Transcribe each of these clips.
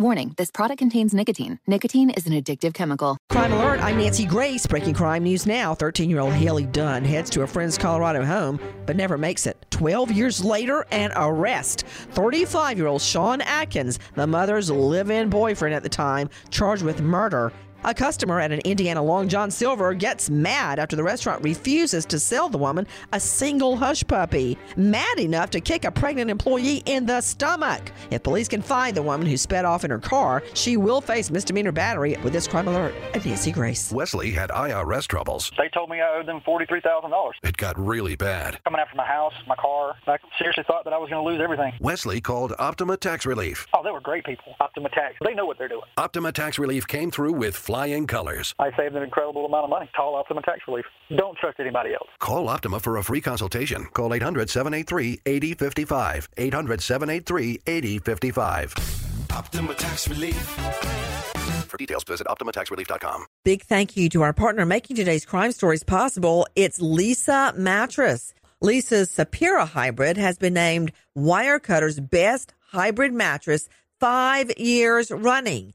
Warning this product contains nicotine. Nicotine is an addictive chemical. Crime Alert, I'm Nancy Grace. Breaking crime news now. 13 year old Hailey Dunn heads to a friend's Colorado home but never makes it. 12 years later, an arrest. 35 year old Shawn Adkins, the mother's live in boyfriend at the time, charged with murder. A customer at an Indiana Long John Silver gets mad after the restaurant refuses to sell the woman a single hush puppy. Mad enough to kick a pregnant employee in the stomach. If police can find the woman who sped off in her car, she will face misdemeanor battery with this crime alert. I'm Nancy Grace. Wesley had IRS troubles. They told me I owed them $43,000. It got really bad. Coming after my house, my car. I seriously thought that I was going to lose everything. Wesley called Optima Tax Relief. Oh, they were great people. Optima Tax. They know what they're doing. Optima Tax Relief came through with flying colors. I saved an incredible amount of money. Call Optima Tax Relief. Don't trust anybody else. Call Optima for a free consultation. Call 800 783 8055. 800 783 8055. Optima Tax Relief. For details, visit OptimaTaxRelief.com. Big thank you to our partner making today's crime stories possible. It's Leesa Mattress. Leesa's Sapira Hybrid has been named Wirecutter's best hybrid mattress five years running.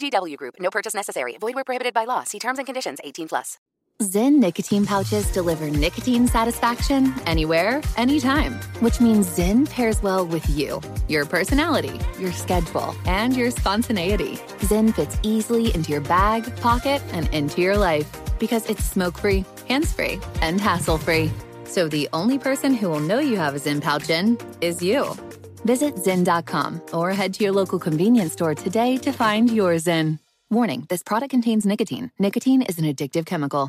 VGW Group. No purchase necessary. Void where prohibited by law. See terms and conditions. 18 plus. Zyn nicotine pouches deliver nicotine satisfaction anywhere, anytime, which means Zyn pairs well with you, your personality, your schedule, and your spontaneity. Zyn fits easily into your bag, pocket, and into your life because it's smoke free, hands free, and hassle free. So the only person who will know you have a Zyn pouch in is you. Visit Zyn.com or head to your local convenience store today to find your Zyn. Warning this product contains nicotine. Nicotine is an addictive chemical.